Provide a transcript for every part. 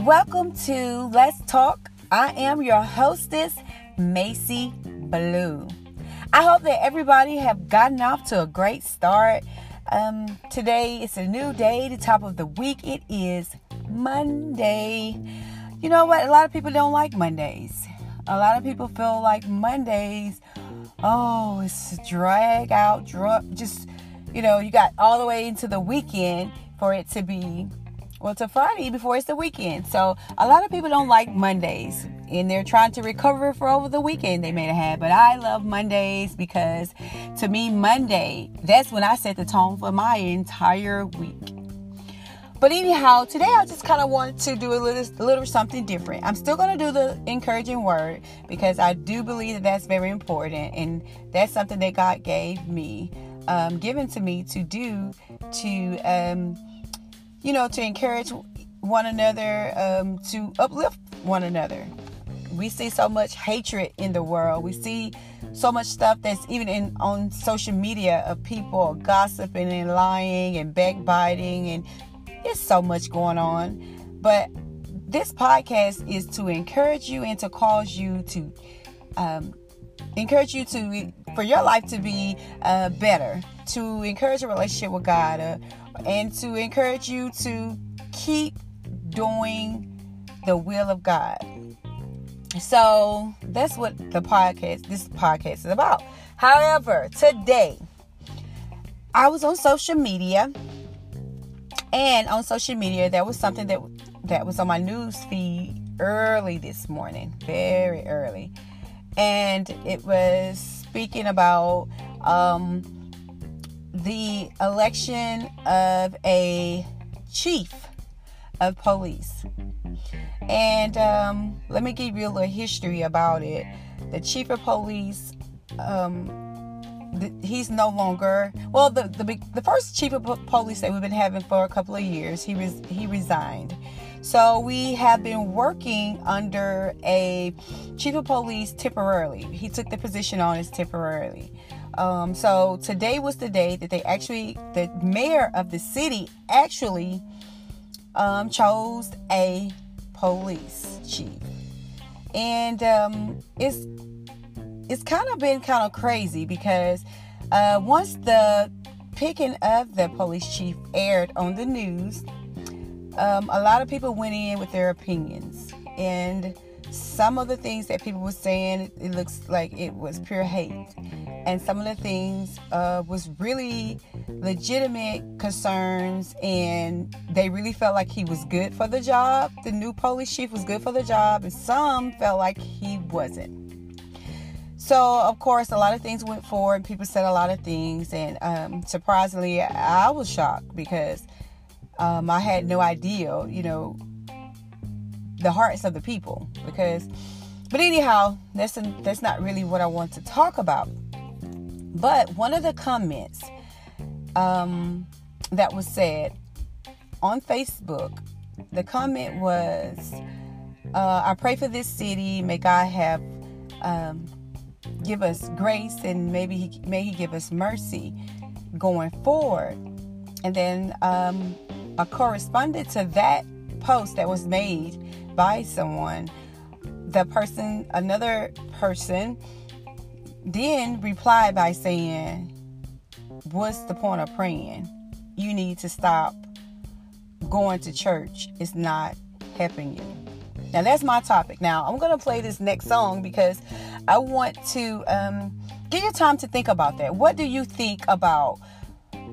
Welcome to Let's Talk. I am your hostess, Maci Blue. I hope that everybody have gotten off to a great start. Um, today is a new day, the top of the week. It is Monday. You know what? A lot of people don't like Mondays. A lot of people feel like Mondays, oh, it's drag out, drug, just, you know, you got all the way into the weekend for it to be, well, to Friday before it's the weekend. So a lot of people don't like Mondays and they're trying to recover for over the weekend they may have had. But I love Mondays because to me, Monday, that's when I set the tone for my entire week. But anyhow, today I just kind of wanted to do a little, a little something different. I'm still going to do the encouraging word because I do believe that that's very important, and that's something that God gave me, um, given to me to do, to um, you know, to encourage one another, um, to uplift one another. We see so much hatred in the world. We see so much stuff that's even in on social media of people gossiping and lying and backbiting and there's so much going on. But this podcast is to encourage you and to cause you to um, encourage you to for your life to be uh, better, to encourage a relationship with God, uh, and to encourage you to keep doing the will of God. So that's what the podcast, this podcast is about. However, today I was on social media and on social media, there was something that that was on my news feed early this morning, very early, and it was speaking about um, the election of a chief of police. And um, let me give you a little history about it. The chief of police um, he's no longer well the, the the first chief of police that we've been having for a couple of years he was he resigned so we have been working under a chief of police temporarily. He took the position on as temporarily. Um, so today was the day that they actually the mayor of the city actually um, chose a police chief. And um, it's it's kind of been kind of crazy because uh, once the picking of the police chief aired on the news, um, a lot of people went in with their opinions. And some of the things that people were saying, it looks like it was pure hate. And some of the things uh, was really legitimate concerns, and they really felt like he was good for the job. The new police chief was good for the job, and some felt like he wasn't. So, of course, a lot of things went forward. People said a lot of things, and um, surprisingly, I was shocked because um, I had no idea, you know, the hearts of the people. Because, but anyhow, that's that's not really what I want to talk about. But one of the comments um, that was said on Facebook, the comment was, uh, "I pray for this city. May God have." Um, give us grace and maybe he may he give us mercy going forward and then um, a correspondent to that post that was made by someone the person another person then replied by saying what's the point of praying you need to stop going to church it's not helping you now that's my topic. Now I'm gonna play this next song because I want to um, give you time to think about that. What do you think about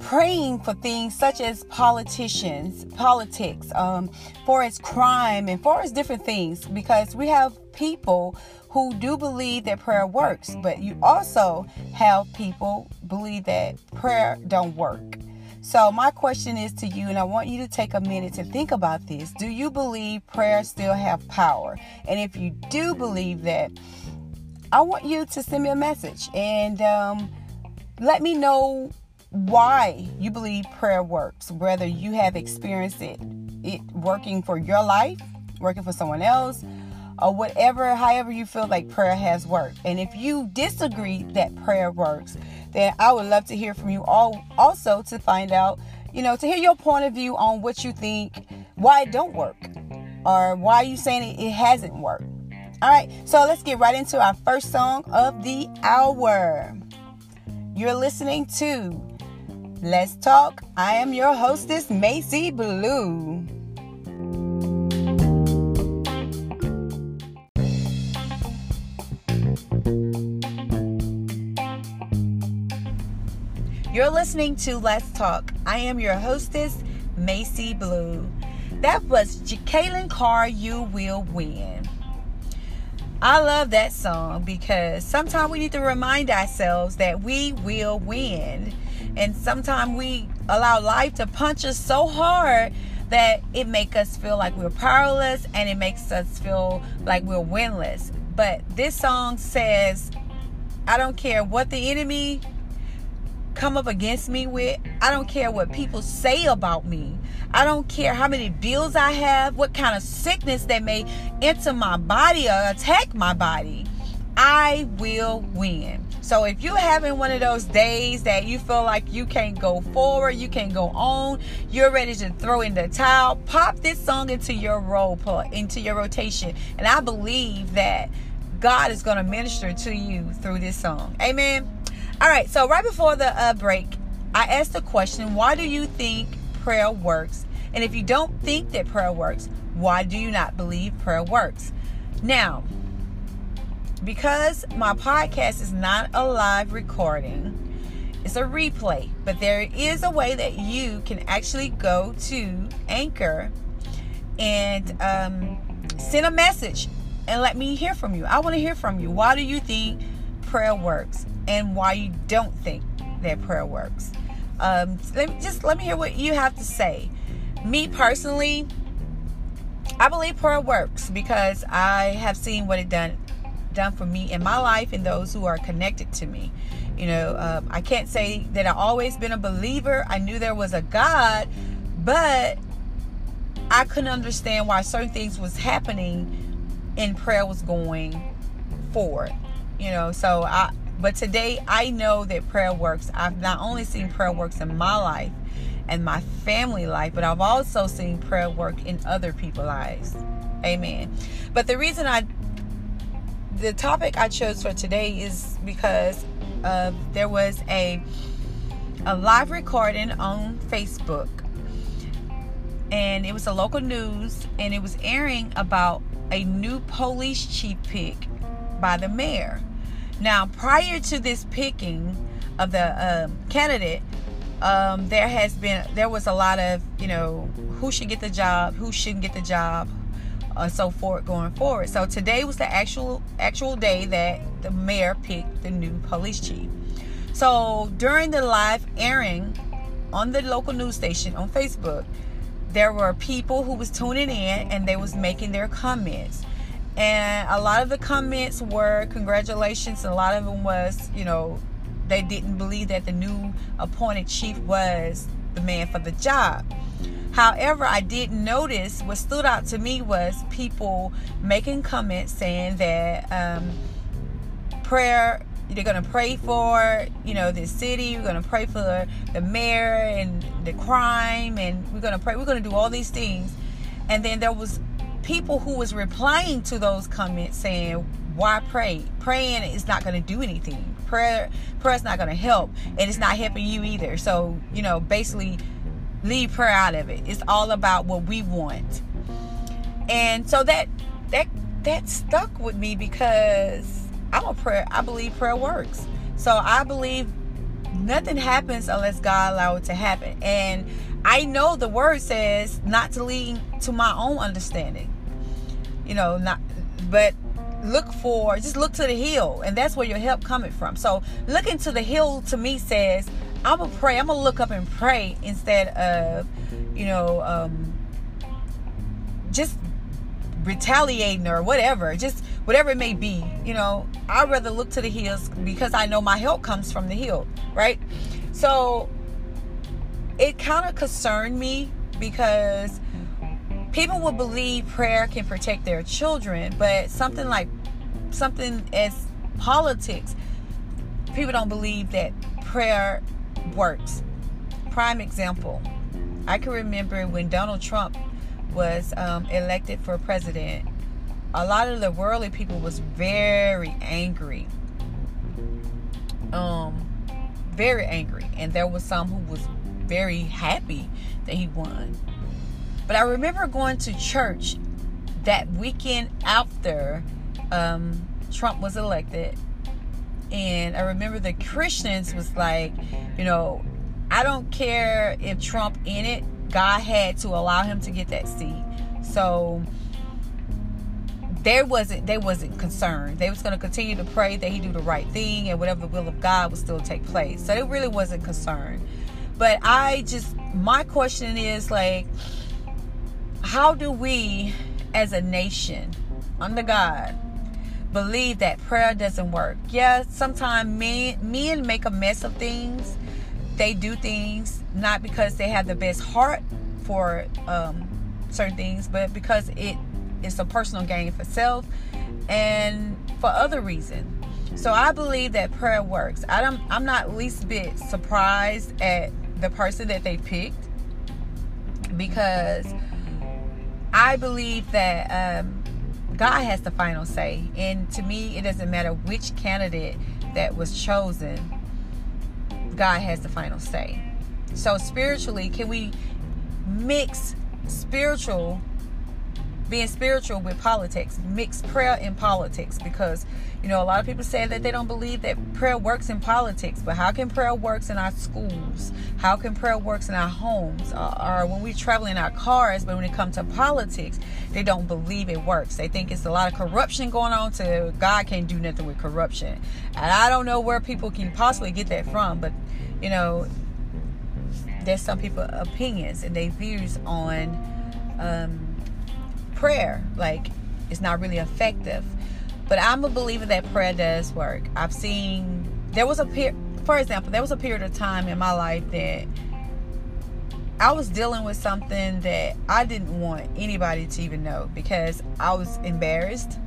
praying for things such as politicians, politics, um, for its crime, and for its different things? Because we have people who do believe that prayer works, but you also have people believe that prayer don't work. So, my question is to you, and I want you to take a minute to think about this. Do you believe prayer still have power? And if you do believe that, I want you to send me a message and um, let me know why you believe prayer works, whether you have experienced it, it working for your life, working for someone else, or whatever, however you feel like prayer has worked. And if you disagree that prayer works, then I would love to hear from you all also to find out you know, to hear your point of view on what you think, why it don't work, or why you saying it, it hasn't worked. All right, so let's get right into our first song of the hour. You're listening to Let's Talk. I am your hostess, Maci Blue. You're listening to Let's Talk. I am your hostess, Maci Blue. That was Jekalyn Carr, You Will Win. I love that song because sometimes we need to remind ourselves that we will win. And sometimes we allow life to punch us so hard that it makes us feel like we're powerless and it makes us feel like we're winless. But this song says, I don't care what the enemy come up against me with. I don't care what people say about me. I don't care how many bills I have, what kind of sickness that may enter my body or attack my body. I will win. So if you're having one of those days that you feel like you can't go forward, you can't go on, you're ready to throw in the towel, pop this song into your role, into your rotation. And I believe that God is going to minister to you through this song. Amen. All right. So right before the uh, break, I asked the question, why do you think prayer works? And if you don't think that prayer works, why do you not believe prayer works? Now, because my podcast is not a live recording, it's a replay, but there is a way that you can actually go to Anchor and um, send a message and let me hear from you. I want to hear from you. Why do you think prayer works and why you don't think that prayer works? Um, let me, just let me hear what you have to say. Me personally, I believe prayer works because I have seen what it done done for me in my life and those who are connected to me. You know, um, I can't say that I've always been a believer. I knew there was a God, but I couldn't understand why certain things was happening and prayer was going forward. You know, so I but today I know that prayer works. I've not only seen prayer works in my life and my family life, but I've also seen prayer work in other people's lives. Amen. But the reason I the topic I chose for today is because there was a a live recording on Facebook, and it was a local news, and it was airing about a new police chief pick by the mayor. Now, prior to this picking of the um, candidate, um, there has been there was a lot of you know who should get the job, who shouldn't get the job, uh, so forth going forward. So today was the actual actual day that the mayor picked the new police chief. So during the live airing on the local news station on Facebook, there were people who was tuning in and they was making their comments and a lot of the comments were congratulations a lot of them was you know they didn't believe that the new appointed chief was the man for the job however i did notice what stood out to me was people making comments saying that um, prayer they're going to pray for you know this city we're going to pray for the mayor and the crime and we're going to pray we're going to do all these things and then there was people who was replying to those comments saying, why pray? Praying is not going to do anything. Prayer prayer is not going to help, and it's not helping you either. So you know, basically, leave prayer out of it. It's all about what we want, and so that that that stuck with me because I'm a prayer. I believe prayer works. So I believe nothing happens unless God allow it to happen, and I know the word says not to lean to my own understanding. You know, not but look for just look to the hill and that's where your help coming from. So looking to the hill to me says I'm gonna pray, I'm gonna look up and pray instead of, you know, um just retaliating or whatever, just whatever it may be, you know, I'd rather look to the hills because I know my help comes from the hill, right? So it kind of concerned me because people will believe prayer can protect their children, but something like something as politics, people don't believe that prayer works. Prime example I can remember when Donald Trump was um, elected for president. A lot of the worldly people was very angry. Um, very angry, and there was some who was very happy that he won. But I remember going to church that weekend after um, Trump was elected, and I remember the Christians was like, you know, I don't care if Trump in it. God had to allow him to get that seat. So there wasn't they wasn't concerned. They was going to continue to pray that he do the right thing and whatever the will of God would still take place. So they really wasn't concerned. But I just my question is like how do we as a nation under God believe that prayer doesn't work? Yeah, sometimes men men make a mess of things. They do things not because they have the best heart for um, certain things, but because it is a personal gain for self and for other reasons. So I believe that prayer works. I don't, I'm not least bit surprised at the person that they picked because I believe that um, God has the final say. And to me, it doesn't matter which candidate that was chosen, God has the final say. So, spiritually, can we mix spiritual being spiritual with politics, mix prayer in politics because you know a lot of people say that they don't believe that prayer works in politics. But how can prayer works in our schools? How can prayer works in our homes or, or when we travel in our cars? But when it comes to politics, they don't believe it works. They think it's a lot of corruption going on. To God can't do nothing with corruption, and I don't know where people can possibly get that from. But you know, there's some people opinions and their views on. Um, prayer. Like it's not really effective. But I'm a believer that prayer does work. I've seen there was a period, for example, there was a period of time in my life that I was dealing with something that I didn't want anybody to even know because I was embarrassed.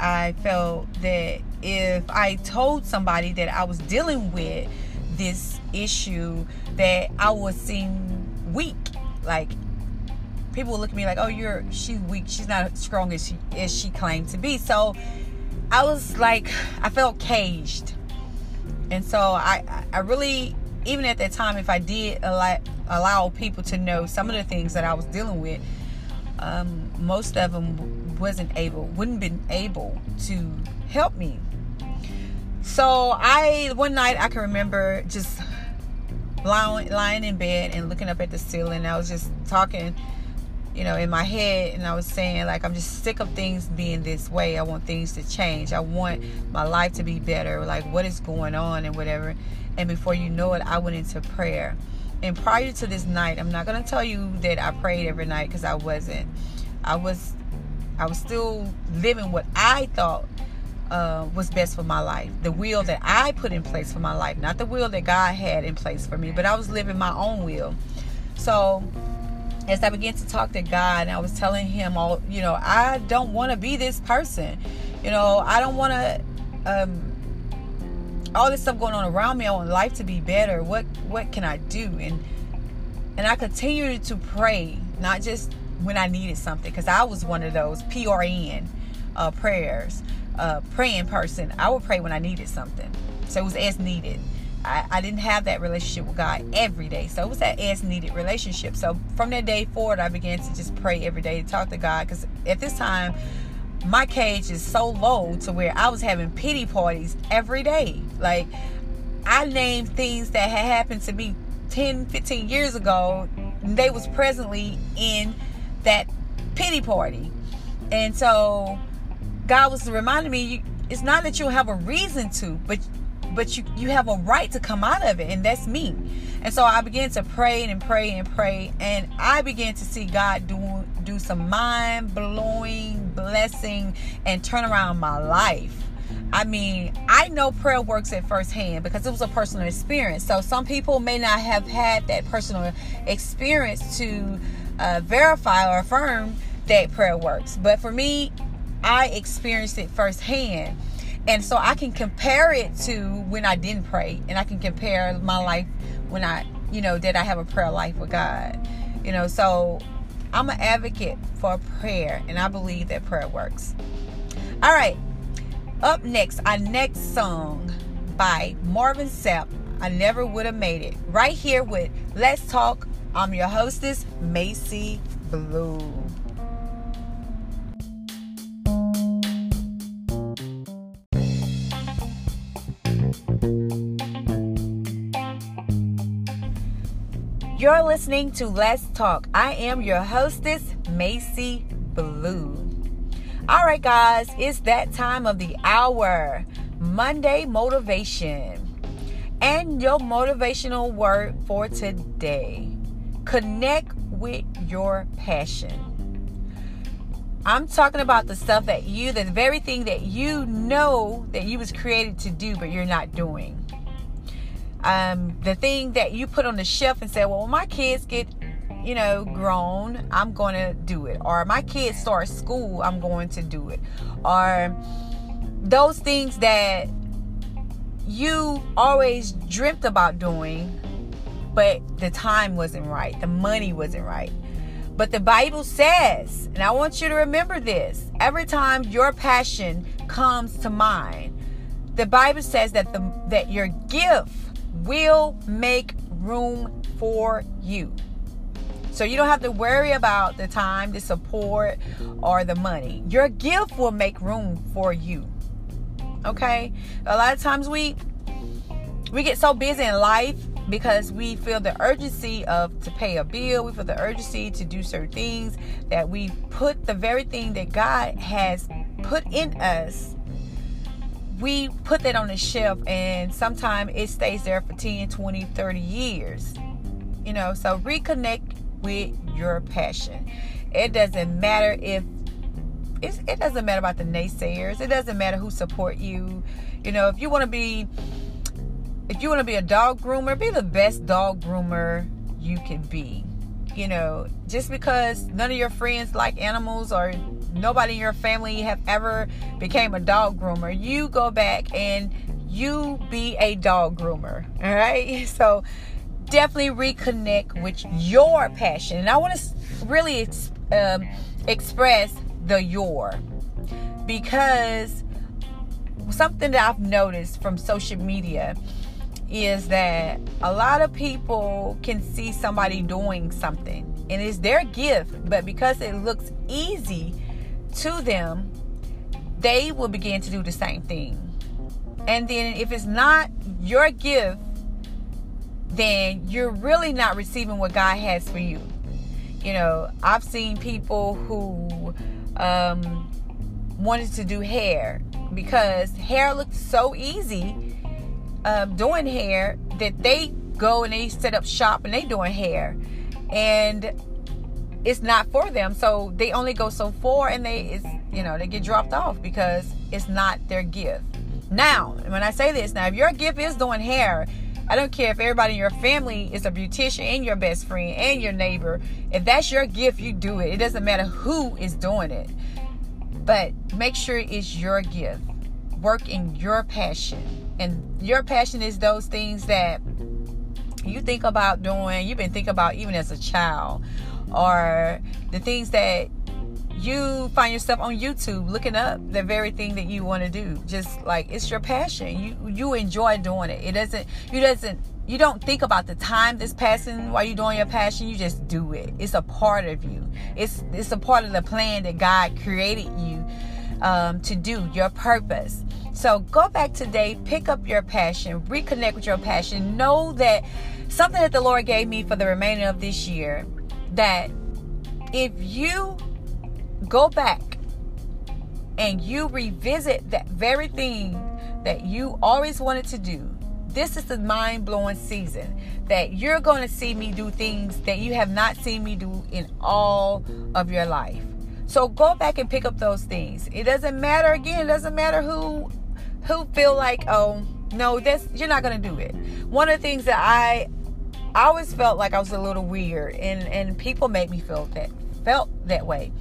I felt that if I told somebody that I was dealing with this issue, that I would seem weak. Like people look at me like, "Oh, you're she's weak. She's not as strong as she as she claimed to be." So I was like, I felt caged, and so I I really even at that time, if I did allow allow people to know some of the things that I was dealing with, um, most of them wasn't able, wouldn't been able to help me. So I one night I can remember just lying lying in bed and looking up at the ceiling. I was just talking you know, in my head, and I was saying, like, I'm just sick of things being this way. I want things to change. I want my life to be better. Like, what is going on and whatever. And before you know it, I went into prayer. And prior to this night, I'm not gonna tell you that I prayed every night because I wasn't. I was, I was still living what I thought uh, was best for my life, the will that I put in place for my life, not the will that God had in place for me, but I was living my own will. So as I began to talk to God, and I was telling Him, all you know, I don't want to be this person. You know, I don't want to. Um, all this stuff going on around me. I want life to be better. What what can I do? And and I continued to pray, not just when I needed something, because I was one of those PRN uh, prayers, uh, praying person. I would pray when I needed something, so it was as needed. I, I didn't have that relationship with God every day. So it was that as needed relationship. So from that day forward, I began to just pray every day to talk to God. Because at this time, my cage is so low to where I was having pity parties every day. Like, I named things that had happened to me 10, 15 years ago. They was presently in that pity party. And so God was reminding me, it's not that you have a reason to, but but you you have a right to come out of it and that's me and so i began to pray and pray and pray and i began to see god do do some mind-blowing blessing and turn around my life I mean, I know prayer works at first hand because it was a personal experience. So some people may not have had that personal experience to uh, verify or affirm that prayer works. But for me, I experienced it firsthand. And so I can compare it to when I didn't pray, and I can compare my life when I, you know, that I have a prayer life with God. You know, so I'm an advocate for prayer, and I believe that prayer works. All right, up next, our next song by Marvin Sapp. I never would have made it. Right here with Let's Talk. I'm your hostess, Maci Blue. You're listening to Let's Talk. I am your hostess, Maci Blue. All right, guys, it's that time of the hour Monday motivation. And your motivational word for today connect with your passion. I'm talking about the stuff that you, the very thing that you know that you was created to do, but you're not doing um, the thing that you put on the shelf and say, well, when my kids get, you know, grown, I'm going to do it. Or my kids start school, I'm going to do it. Or those things that you always dreamt about doing, but the time wasn't right, the money wasn't right. But the Bible says, and I want you to remember this every time your passion comes to mind, the Bible says that the that your gift will make room for you. So you don't have to worry about the time, the support, or the money. Your gift will make room for you. Okay? A lot of times we we get so busy in life because we feel the urgency of to pay a bill, we feel the urgency to do certain things that we put the very thing that God has put in us we put that on the shelf and sometimes it stays there for 10 20 30 years you know? So reconnect with your passion. It doesn't matter if it doesn't matter about the naysayers. It doesn't matter who support you. You know if you want to be if you want to be a dog groomer be the best dog groomer you can be you know? Just because none of your friends like animals or nobody in your family have ever became a dog groomer. You go back and you be a dog groomer all right? So definitely reconnect with your passion. And i want to really um, express the your. Because something that i've noticed from social media is that a lot of people can see somebody doing something and it's their gift, but because it looks easy to them, they will begin to do the same thing. And then if it's not your gift, then you're really not receiving what God has for you. You know, I've seen people who um, wanted to do hair because hair looked so easy um, doing hair that they go and they set up shop and they doing hair and it's not for them. So they only go so far and they it's you know they get dropped off because it's not their gift. Now when i say this now if your gift is doing hair i don't care if everybody in your family is a beautician and your best friend and your neighbor if that's your gift you do it. It doesn't matter who is doing it. But make sure it's your gift. Work in your passion. And your passion is those things that you think about doing, you've been thinking about even as a child, or the things that you find yourself on YouTube looking up the very thing that you want to do. Just like it's your passion. You you enjoy doing it. It doesn't you doesn't you don't think about the time that's passing while you're doing your passion. You just do it. It's a part of you. It's it's a part of the plan that God created you um, to do. Your purpose. So go back today, pick up your passion, reconnect with your passion. Know that something that the Lord gave me for the remainder of this year that if you go back and you revisit that very thing that you always wanted to do, this is the mind blowing season that you're going to see me do things that you have not seen me do in all of your life. So go back and pick up those things. It doesn't matter again, it doesn't matter who who feel like, oh, no, that's you're not gonna do it. One of the things that I I always felt like I was a little weird, and and people made me feel that felt that way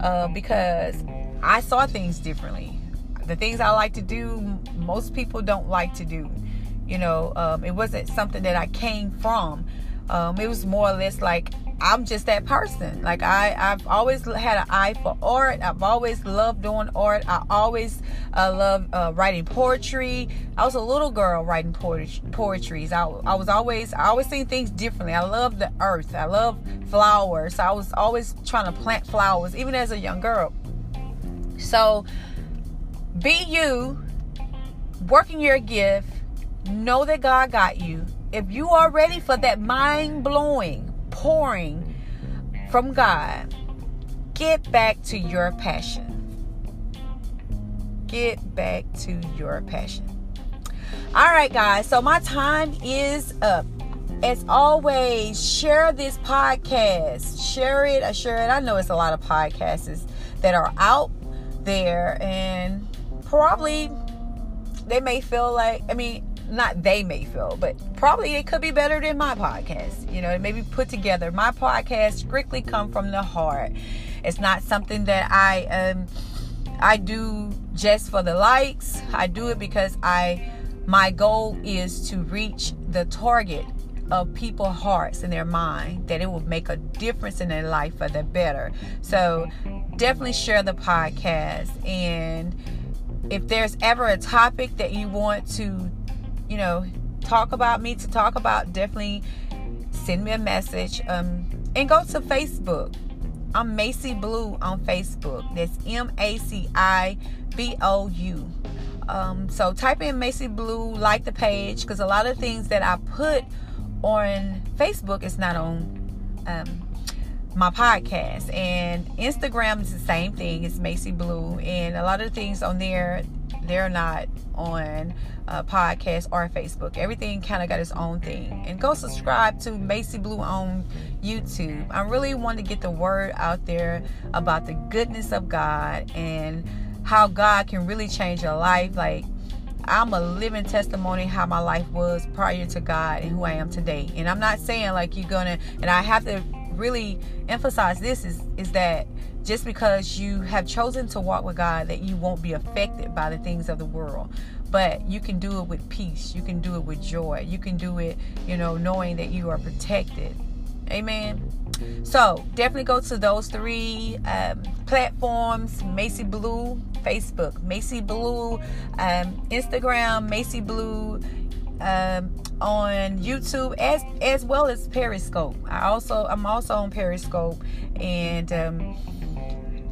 uh, because I saw things differently. The things I like to do, most people don't like to do. You know, um, it wasn't something that I came from. Um, it was more or less like I'm just that person. Like I, I've always had an eye for art. I've always loved doing art. I always uh, loved uh, writing poetry. I was a little girl writing poetry. I, I was always, I always seen things differently. I love the earth. I love flowers. I was always trying to plant flowers, even as a young girl. So, be you, working your gift. Know that God got you. If you are ready for that mind blowing pouring from God, get back to your passion. Get back to your passion. All right, guys. So my time is up. As always, share this podcast. Share it. I share it. I know it's a lot of podcasts that are out there, and probably they may feel like, I mean, not they may feel, but probably it could be better than my podcast. You know, it may be put together. My podcast strictly come from the heart. It's not something that I um I do just for the likes. I do it because I my goal is to reach the target of people's hearts and their mind that it will make a difference in their life for the better. So definitely share the podcast and if there's ever a topic that you want to you know, talk about me to talk about, definitely send me a message. Um, and go to Facebook. I'm Maci Blue on Facebook. That's M A C I B O U. Um, so type in Maci Blue, like the page, because a lot of things that I put on Facebook is not on um, my podcast. And Instagram is the same thing. It's Maci Blue, and a lot of things on there they're not on uh, podcast or Facebook. Everything kind of got its own thing. And go subscribe to Maci Blue on YouTube. I really want to get the word out there about the goodness of God and how God can really change your life. Like, I'm a living testimony how my life was prior to God and who I am today. And I'm not saying like you're gonna, and I have to really emphasize this is is that just because you have chosen to walk with God that you won't be affected by the things of the world but you can do it with peace. You can do it with joy. You can do it you know knowing that you are protected. Amen. So definitely go to those three um, platforms. Maci blue facebook. Maci blue um, instagram. Maci blue um, on youtube as as well as periscope. I also i'm also on periscope. And um,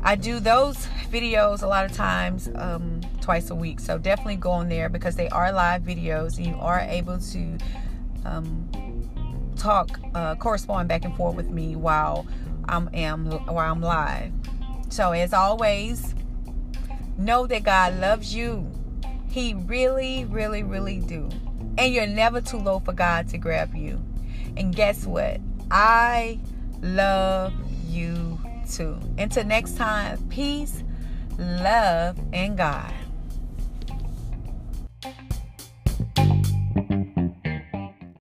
I do those videos a lot of times um, twice a week. So definitely go on there because they are live videos and you are able to um, talk, uh, correspond back and forth with me while I'm am while I'm live. So as always, know that God loves you. He really, really, really do. And you're never too low for God to grab you. And guess what? I love you too. Until next time, peace, love, and God.